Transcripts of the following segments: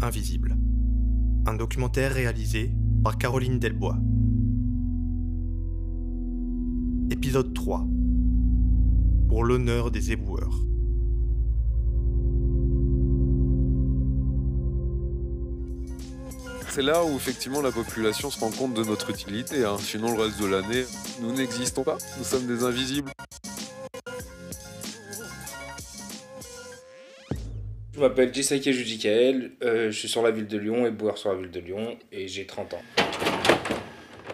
Invisible. Un documentaire réalisé par Caroline Delbois. Épisode 3. Pour l'honneur des éboueurs. C'est là où effectivement la population se rend compte de notre utilité. hein. Sinon le reste de l'année, nous n'existons pas. Nous sommes des invisibles. Je m'appelle Jessaike Judikael, euh, je suis sur la ville de Lyon et boueur sur la ville de Lyon et j'ai 30 ans.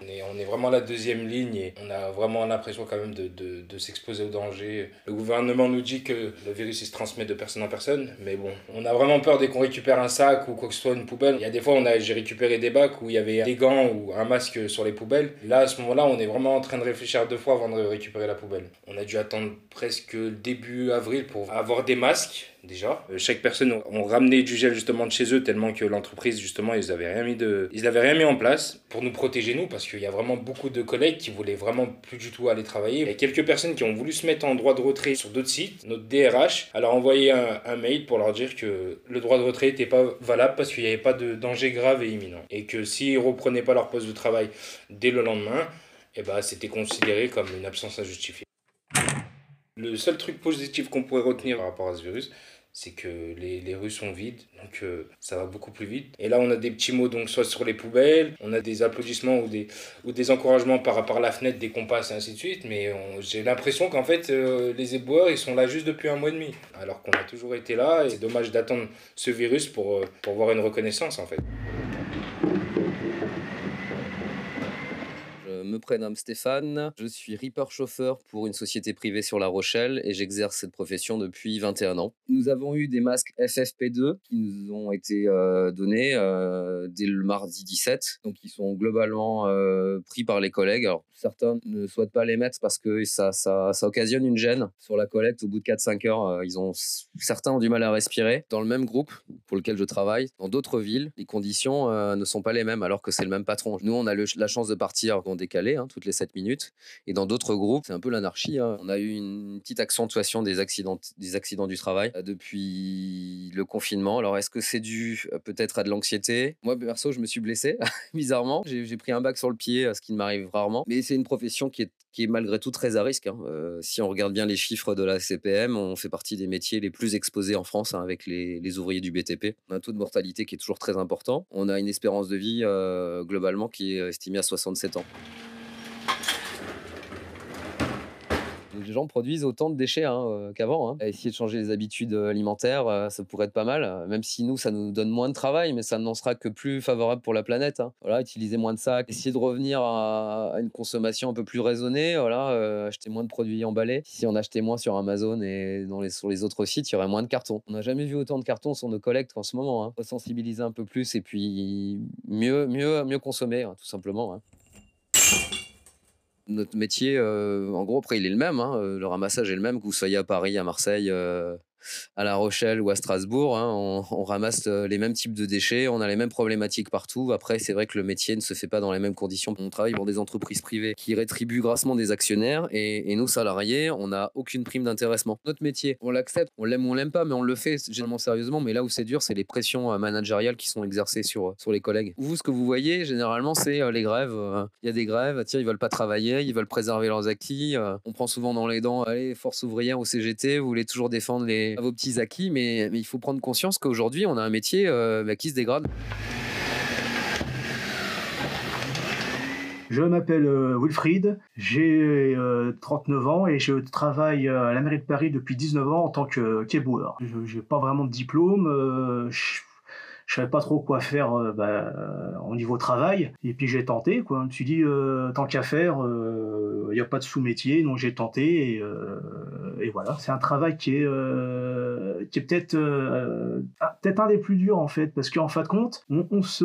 On est, vraiment la deuxième ligne et on a vraiment l'impression quand même de, s'exposer au danger. Le gouvernement nous dit que le virus se transmet de personne en personne, mais bon, on a vraiment peur dès qu'on récupère un sac ou quoi que ce soit, une poubelle. Il y a des fois, on a, j'ai récupéré des bacs où il y avait des gants ou un masque sur les poubelles. Là, à ce moment-là, on est vraiment en train de réfléchir deux fois avant de récupérer la poubelle. On a dû attendre presque début avril pour avoir des masques déjà. Euh, chaque personne ont ramené du gel justement de chez eux tellement que l'entreprise justement ils avaient rien mis en place pour nous protéger nous parce qu'il y a vraiment beaucoup de collègues qui voulaient vraiment plus du tout aller travailler. Il y a quelques personnes qui ont voulu se mettre en droit de retrait sur d'autres sites. Notre DRH a leur envoyé un, un mail pour leur dire que le droit de retrait n'était pas valable parce qu'il n'y avait pas de danger grave et imminent et que s'ils reprenaient pas leur poste de travail dès le lendemain, eh ben, c'était considéré comme une absence injustifiée. Le seul truc positif qu'on pourrait retenir par rapport à ce virus, c'est que les, les rues sont vides, donc euh, ça va beaucoup plus vite. Et là, on a des petits mots, donc soit sur les poubelles, on a des applaudissements ou des, ou des encouragements par à la fenêtre dès qu'on passe, et ainsi de suite. Mais j'ai l'impression qu'en fait, euh, les éboueurs, ils sont là juste depuis un mois et demi, alors qu'on a toujours été là. Et c'est dommage d'attendre ce virus pour, euh, pour voir une reconnaissance, en fait. Je me prénomme Stéphane, je suis reaper chauffeur pour une société privée sur La Rochelle et j'exerce cette profession depuis 21 ans. Nous avons eu des masques FFP2 qui nous ont été euh, donnés euh, dès le mardi 17, donc ils sont globalement euh, pris par les collègues. Alors certains ne souhaitent pas les mettre parce que ça, ça, occasionne une gêne sur la collecte. Au bout de 4-5 heures, ils ont, certains ont du mal à respirer. Dans le même groupe pour lequel je travaille, dans d'autres villes, les conditions ne sont pas les mêmes alors que c'est le même patron. Nous, on a la chance de partir en décalé, hein, toutes les 7 minutes. Et dans d'autres groupes, c'est un peu l'anarchie. hein. On a eu une petite accentuation des accidents, du travail euh, depuis le confinement. Alors, est-ce que c'est dû euh, peut-être à de l'anxiété? Moi, perso, je me suis blessé, bizarrement. J'ai pris un bac sur le pied, euh, ce qui ne m'arrive rarement. Mais c'est une profession qui est, malgré tout très à risque. hein. Si on regarde bien les chiffres de la CPM, on fait partie des métiers les plus exposés en France avec les, ouvriers du BTP. On a un taux de mortalité qui est toujours très important. On a une espérance de vie globalement qui est estimée à 67 ans. Les gens produisent autant de déchets hein, euh, qu'avant. hein. Essayer de changer les habitudes euh, alimentaires, euh, ça pourrait être pas mal. Même si nous, ça nous donne moins de travail, mais ça n'en sera que plus favorable pour la planète. hein. Voilà, utiliser moins de sacs, essayer de revenir à, une consommation un peu plus raisonnée. Voilà, acheter moins de produits emballés. Si on achetait moins sur Amazon et sur les autres sites, il y aurait moins de cartons. On n'a jamais vu autant de cartons sur nos collectes qu'en ce moment. Sensibiliser un peu plus et puis mieux, mieux, mieux consommer, tout simplement. Notre métier, euh, en gros, après, il est le même. hein, euh, le ramassage est le même, que vous soyez à Paris, à Marseille, euh, à La Rochelle ou à Strasbourg. hein, on, ramasse euh, les mêmes types de déchets, on a les mêmes problématiques partout. Après, c'est vrai que le métier ne se fait pas dans les mêmes conditions. On travaille pour des entreprises privées qui rétribuent grassement des actionnaires et, et nous, salariés, on n'a aucune prime d'intéressement. Notre métier, on l'accepte, on l'aime ou on l'aime pas, mais on le fait généralement sérieusement. Mais là où c'est dur, c'est les pressions euh, managériales qui sont exercées sur, sur les collègues. Vous, ce que vous voyez, généralement, c'est euh, les grèves. euh, Il y a des grèves, tiens, ils veulent pas travailler, ils veulent préserver leurs acquis. euh, on prend souvent dans les dents, allez, force ouvrière au CGT, vous voulez toujours défendre les, vos petits acquis, mais, il faut prendre conscience qu'aujourd'hui, on a un métier euh, bah, qui se dégrade. Je m'appelle euh, Wilfried, j'ai euh, 39 ans et je travaille euh, à la mairie de Paris depuis 19 ans en tant que qu'éboueur. Je n'ai pas vraiment de diplôme, euh, je je savais pas trop quoi faire euh, bah, euh, au niveau travail et puis j'ai tenté quoi. Je me suis dit euh, tant qu'à faire, il n'y a pas de sous-métier donc j'ai tenté et, euh, voilà. C'est un travail qui est euh, qui est peut-être euh, peut-être un des plus durs en fait parce qu'en fin de compte on, se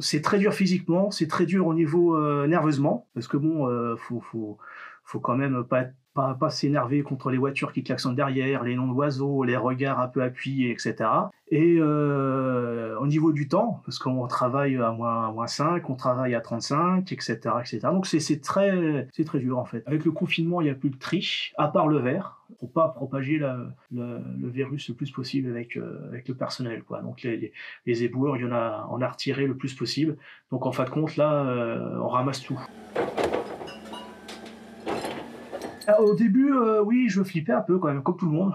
c'est très dur physiquement, c'est très dur au niveau euh, nerveusement parce que bon euh, faut faut faut quand même pas être pas, s'énerver contre les voitures qui klaxonnent derrière, les noms d'oiseaux, les regards un peu appuyés, etc. Et euh, au niveau du temps, parce qu'on travaille à moins, moins 5, on travaille à 35, etc. etc. Donc c'est très, très dur en fait. Avec le confinement, il n'y a plus de triche, à part le verre. Faut pas propager le, virus le plus possible avec, euh, avec le personnel. Quoi. Donc les, les, les, éboueurs, il y en a, on a retiré le plus possible. Donc en fin de compte, là, euh, on ramasse tout. Au début, euh, oui, je flippais un peu quand même, comme tout le monde,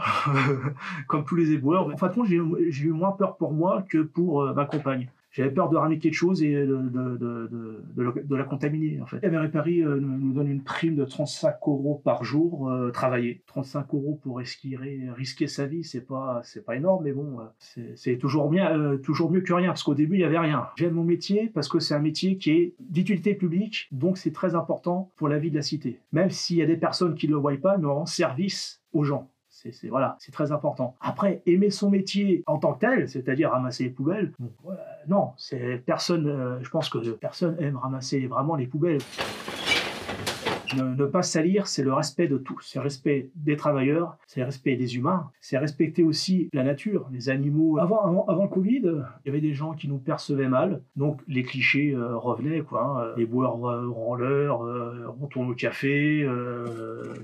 comme tous les éboueurs. En fin de compte, j'ai eu moins peur pour moi que pour euh, ma compagne j'avais peur de ramener quelque chose et de, de, de, la contaminer en fait. Et Paris euh, nous donne une prime de 35 euros par jour euh, travaillé. 35 euros pour risquer, risquer sa vie, c'est pas pas énorme, mais bon, euh, c'est toujours toujours mieux que rien parce qu'au début il y avait rien. J'aime mon métier parce que c'est un métier qui est d'utilité publique, donc c'est très important pour la vie de la cité. Même s'il y a des personnes qui ne le voient pas, nous rend service aux gens. C'est voilà, c'est très important. Après, aimer son métier en tant que tel, c'est-à-dire ramasser les poubelles, non, c'est personne. Euh, je pense que personne aime ramasser vraiment les poubelles. Ne, pas salir, c'est le respect de tous. C'est le respect des travailleurs, c'est le respect des humains, c'est respecter aussi la nature, les animaux. Avant, avant, le Covid, il y avait des gens qui nous percevaient mal, donc les clichés euh, revenaient, quoi. Hein. Les boueurs euh, branleurs, euh, on tourne au café,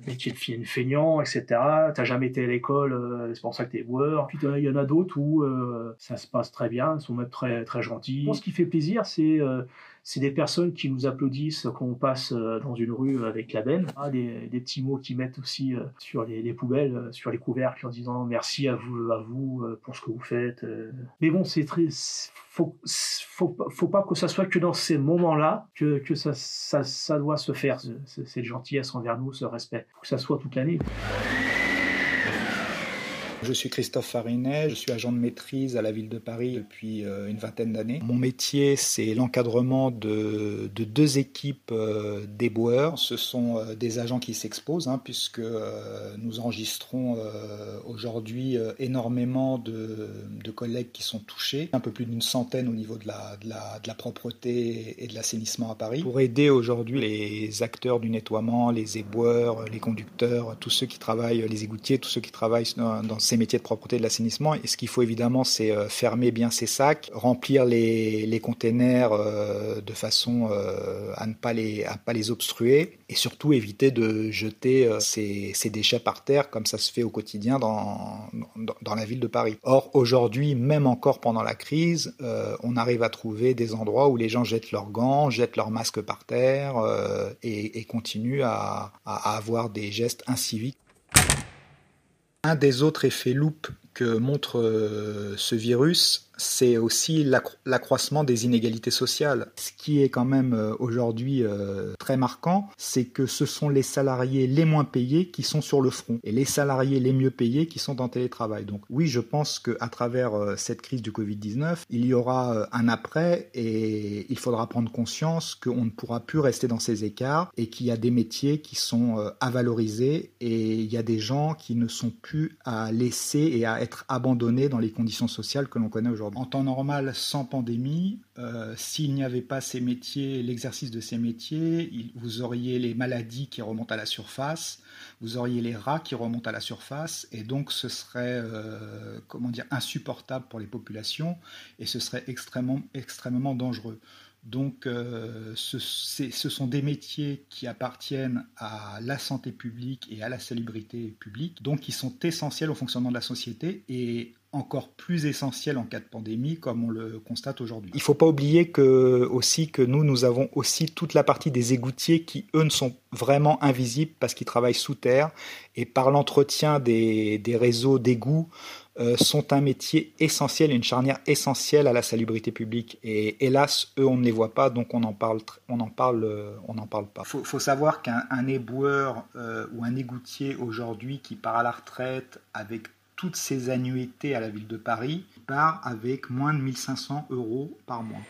métier de fille feignant, etc. T'as jamais été à l'école, c'est pour ça que t'es boueur. Puis il y en a d'autres où ça se passe très bien, ils sont même très, très gentils. Ce qui fait plaisir, c'est c'est des personnes qui nous applaudissent quand on passe euh, dans une rue avec la benne. Ah, des, petits mots qui mettent aussi euh, sur les, poubelles, euh, sur les couvercles en disant merci à vous, à vous pour ce que vous faites. Mais bon, c'est très. Faut, faut, pas que ça soit que dans ces moments-là que, ça doit se faire, cette gentillesse envers nous, ce respect. Faut que ça soit toute l'année. Je suis Christophe Farinet, je suis agent de maîtrise à la ville de Paris depuis euh, une vingtaine d'années. Mon métier, c'est l'encadrement de, de, deux équipes euh, d'éboueurs. Ce sont euh, des agents qui s'exposent, hein, puisque nous enregistrons aujourd'hui énormément de, collègues qui sont touchés, un peu plus d'une centaine au niveau de la propreté et de l'assainissement à Paris, pour aider aujourd'hui les acteurs du nettoiement, les éboueurs, les conducteurs, tous ceux qui travaillent, les égoutiers, tous ceux qui travaillent dans, dans ces métiers de propreté de l'assainissement. Et ce qu'il faut évidemment, c'est euh, fermer bien ces sacs, remplir les, les containers euh, de façon euh, à ne pas les, obstruer et surtout éviter de jeter ces, ces, déchets par terre comme ça se fait au quotidien dans, la ville de Paris. Or, aujourd'hui, même encore pendant la crise, on arrive à trouver des endroits où les gens jettent leurs gants, jettent leurs masques par terre et, continuent à avoir des gestes inciviques. Un des autres effets loupe que montre euh, ce virus, c'est aussi l'accroissement des inégalités sociales. Ce qui est quand même euh, aujourd'hui euh, très marquant, c'est que ce sont les salariés les moins payés qui sont sur le front et les salariés les mieux payés qui sont en télétravail. Donc oui, je pense qu'à travers euh, cette crise du Covid-19, il y aura un après et il faudra prendre conscience qu'on ne pourra plus rester dans ces écarts et qu'il y a des métiers qui sont à valoriser et il y a des gens qui ne sont plus à laisser et à être abandonnés dans les conditions sociales que l'on connaît aujourd'hui. En temps normal, sans pandémie, euh, s'il n'y avait pas ces métiers, l'exercice de ces métiers, vous auriez les maladies qui remontent à la surface, vous auriez les rats qui remontent à la surface, et donc ce serait euh, comment dire insupportable pour les populations et ce serait extrêmement extrêmement dangereux. Donc, euh, ce, ce, sont des métiers qui appartiennent à la santé publique et à la salubrité publique, donc qui sont essentiels au fonctionnement de la société et encore plus essentiels en cas de pandémie, comme on le constate aujourd'hui. Il ne faut pas oublier que, aussi que nous, nous avons aussi toute la partie des égoutiers qui, eux, ne sont vraiment invisibles parce qu'ils travaillent sous terre et par l'entretien des, des réseaux d'égouts, euh, sont un métier essentiel, une charnière essentielle à la salubrité publique. Et hélas, eux, on ne les voit pas, donc on en parle, on en parle, euh, on n'en parle pas. Il faut, savoir qu'un éboueur euh, ou un égoutier aujourd'hui qui part à la retraite avec toutes ses annuités à la ville de Paris part avec moins de 1500 euros par mois.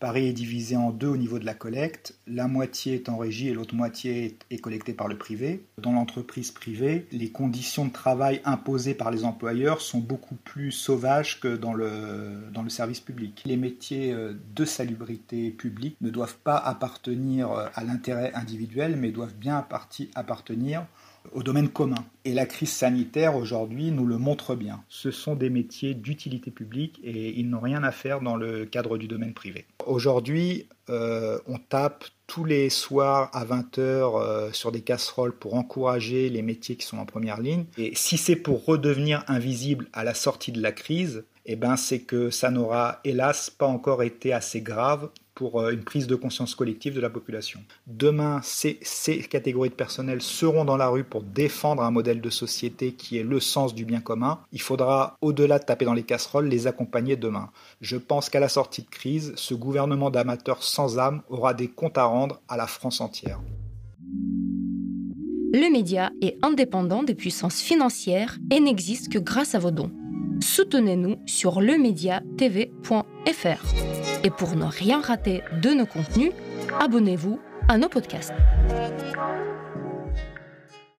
Paris est divisé en deux au niveau de la collecte. La moitié est en régie et l'autre moitié est collectée par le privé. Dans l'entreprise privée, les conditions de travail imposées par les employeurs sont beaucoup plus sauvages que dans le, dans le service public. Les métiers euh, de salubrité publique ne doivent pas appartenir euh, à l'intérêt individuel, mais doivent bien appartenir au domaine commun. Et la crise sanitaire aujourd'hui nous le montre bien. Ce sont des métiers d'utilité publique et ils n'ont rien à faire dans le cadre du domaine privé. Aujourd'hui, euh, on tape tous les soirs à 20h euh, sur des casseroles pour encourager les métiers qui sont en première ligne. Et si c'est pour redevenir invisible à la sortie de la crise, eh ben c'est que ça n'aura hélas pas encore été assez grave pour euh, une prise de conscience collective de la population. Demain, ces, ces, catégories de personnel seront dans la rue pour défendre un modèle de société qui est le sens du bien commun. Il faudra, au-delà de taper dans les casseroles, les accompagner demain. Je pense qu'à la sortie de crise, ce gouvernement d'amateurs sans âme aura des comptes à rendre à la France entière. Le média est indépendant des puissances financières et n'existe que grâce à vos dons. Soutenez-nous sur lemediatv.fr. Et pour ne rien rater de nos contenus, abonnez-vous à nos podcasts.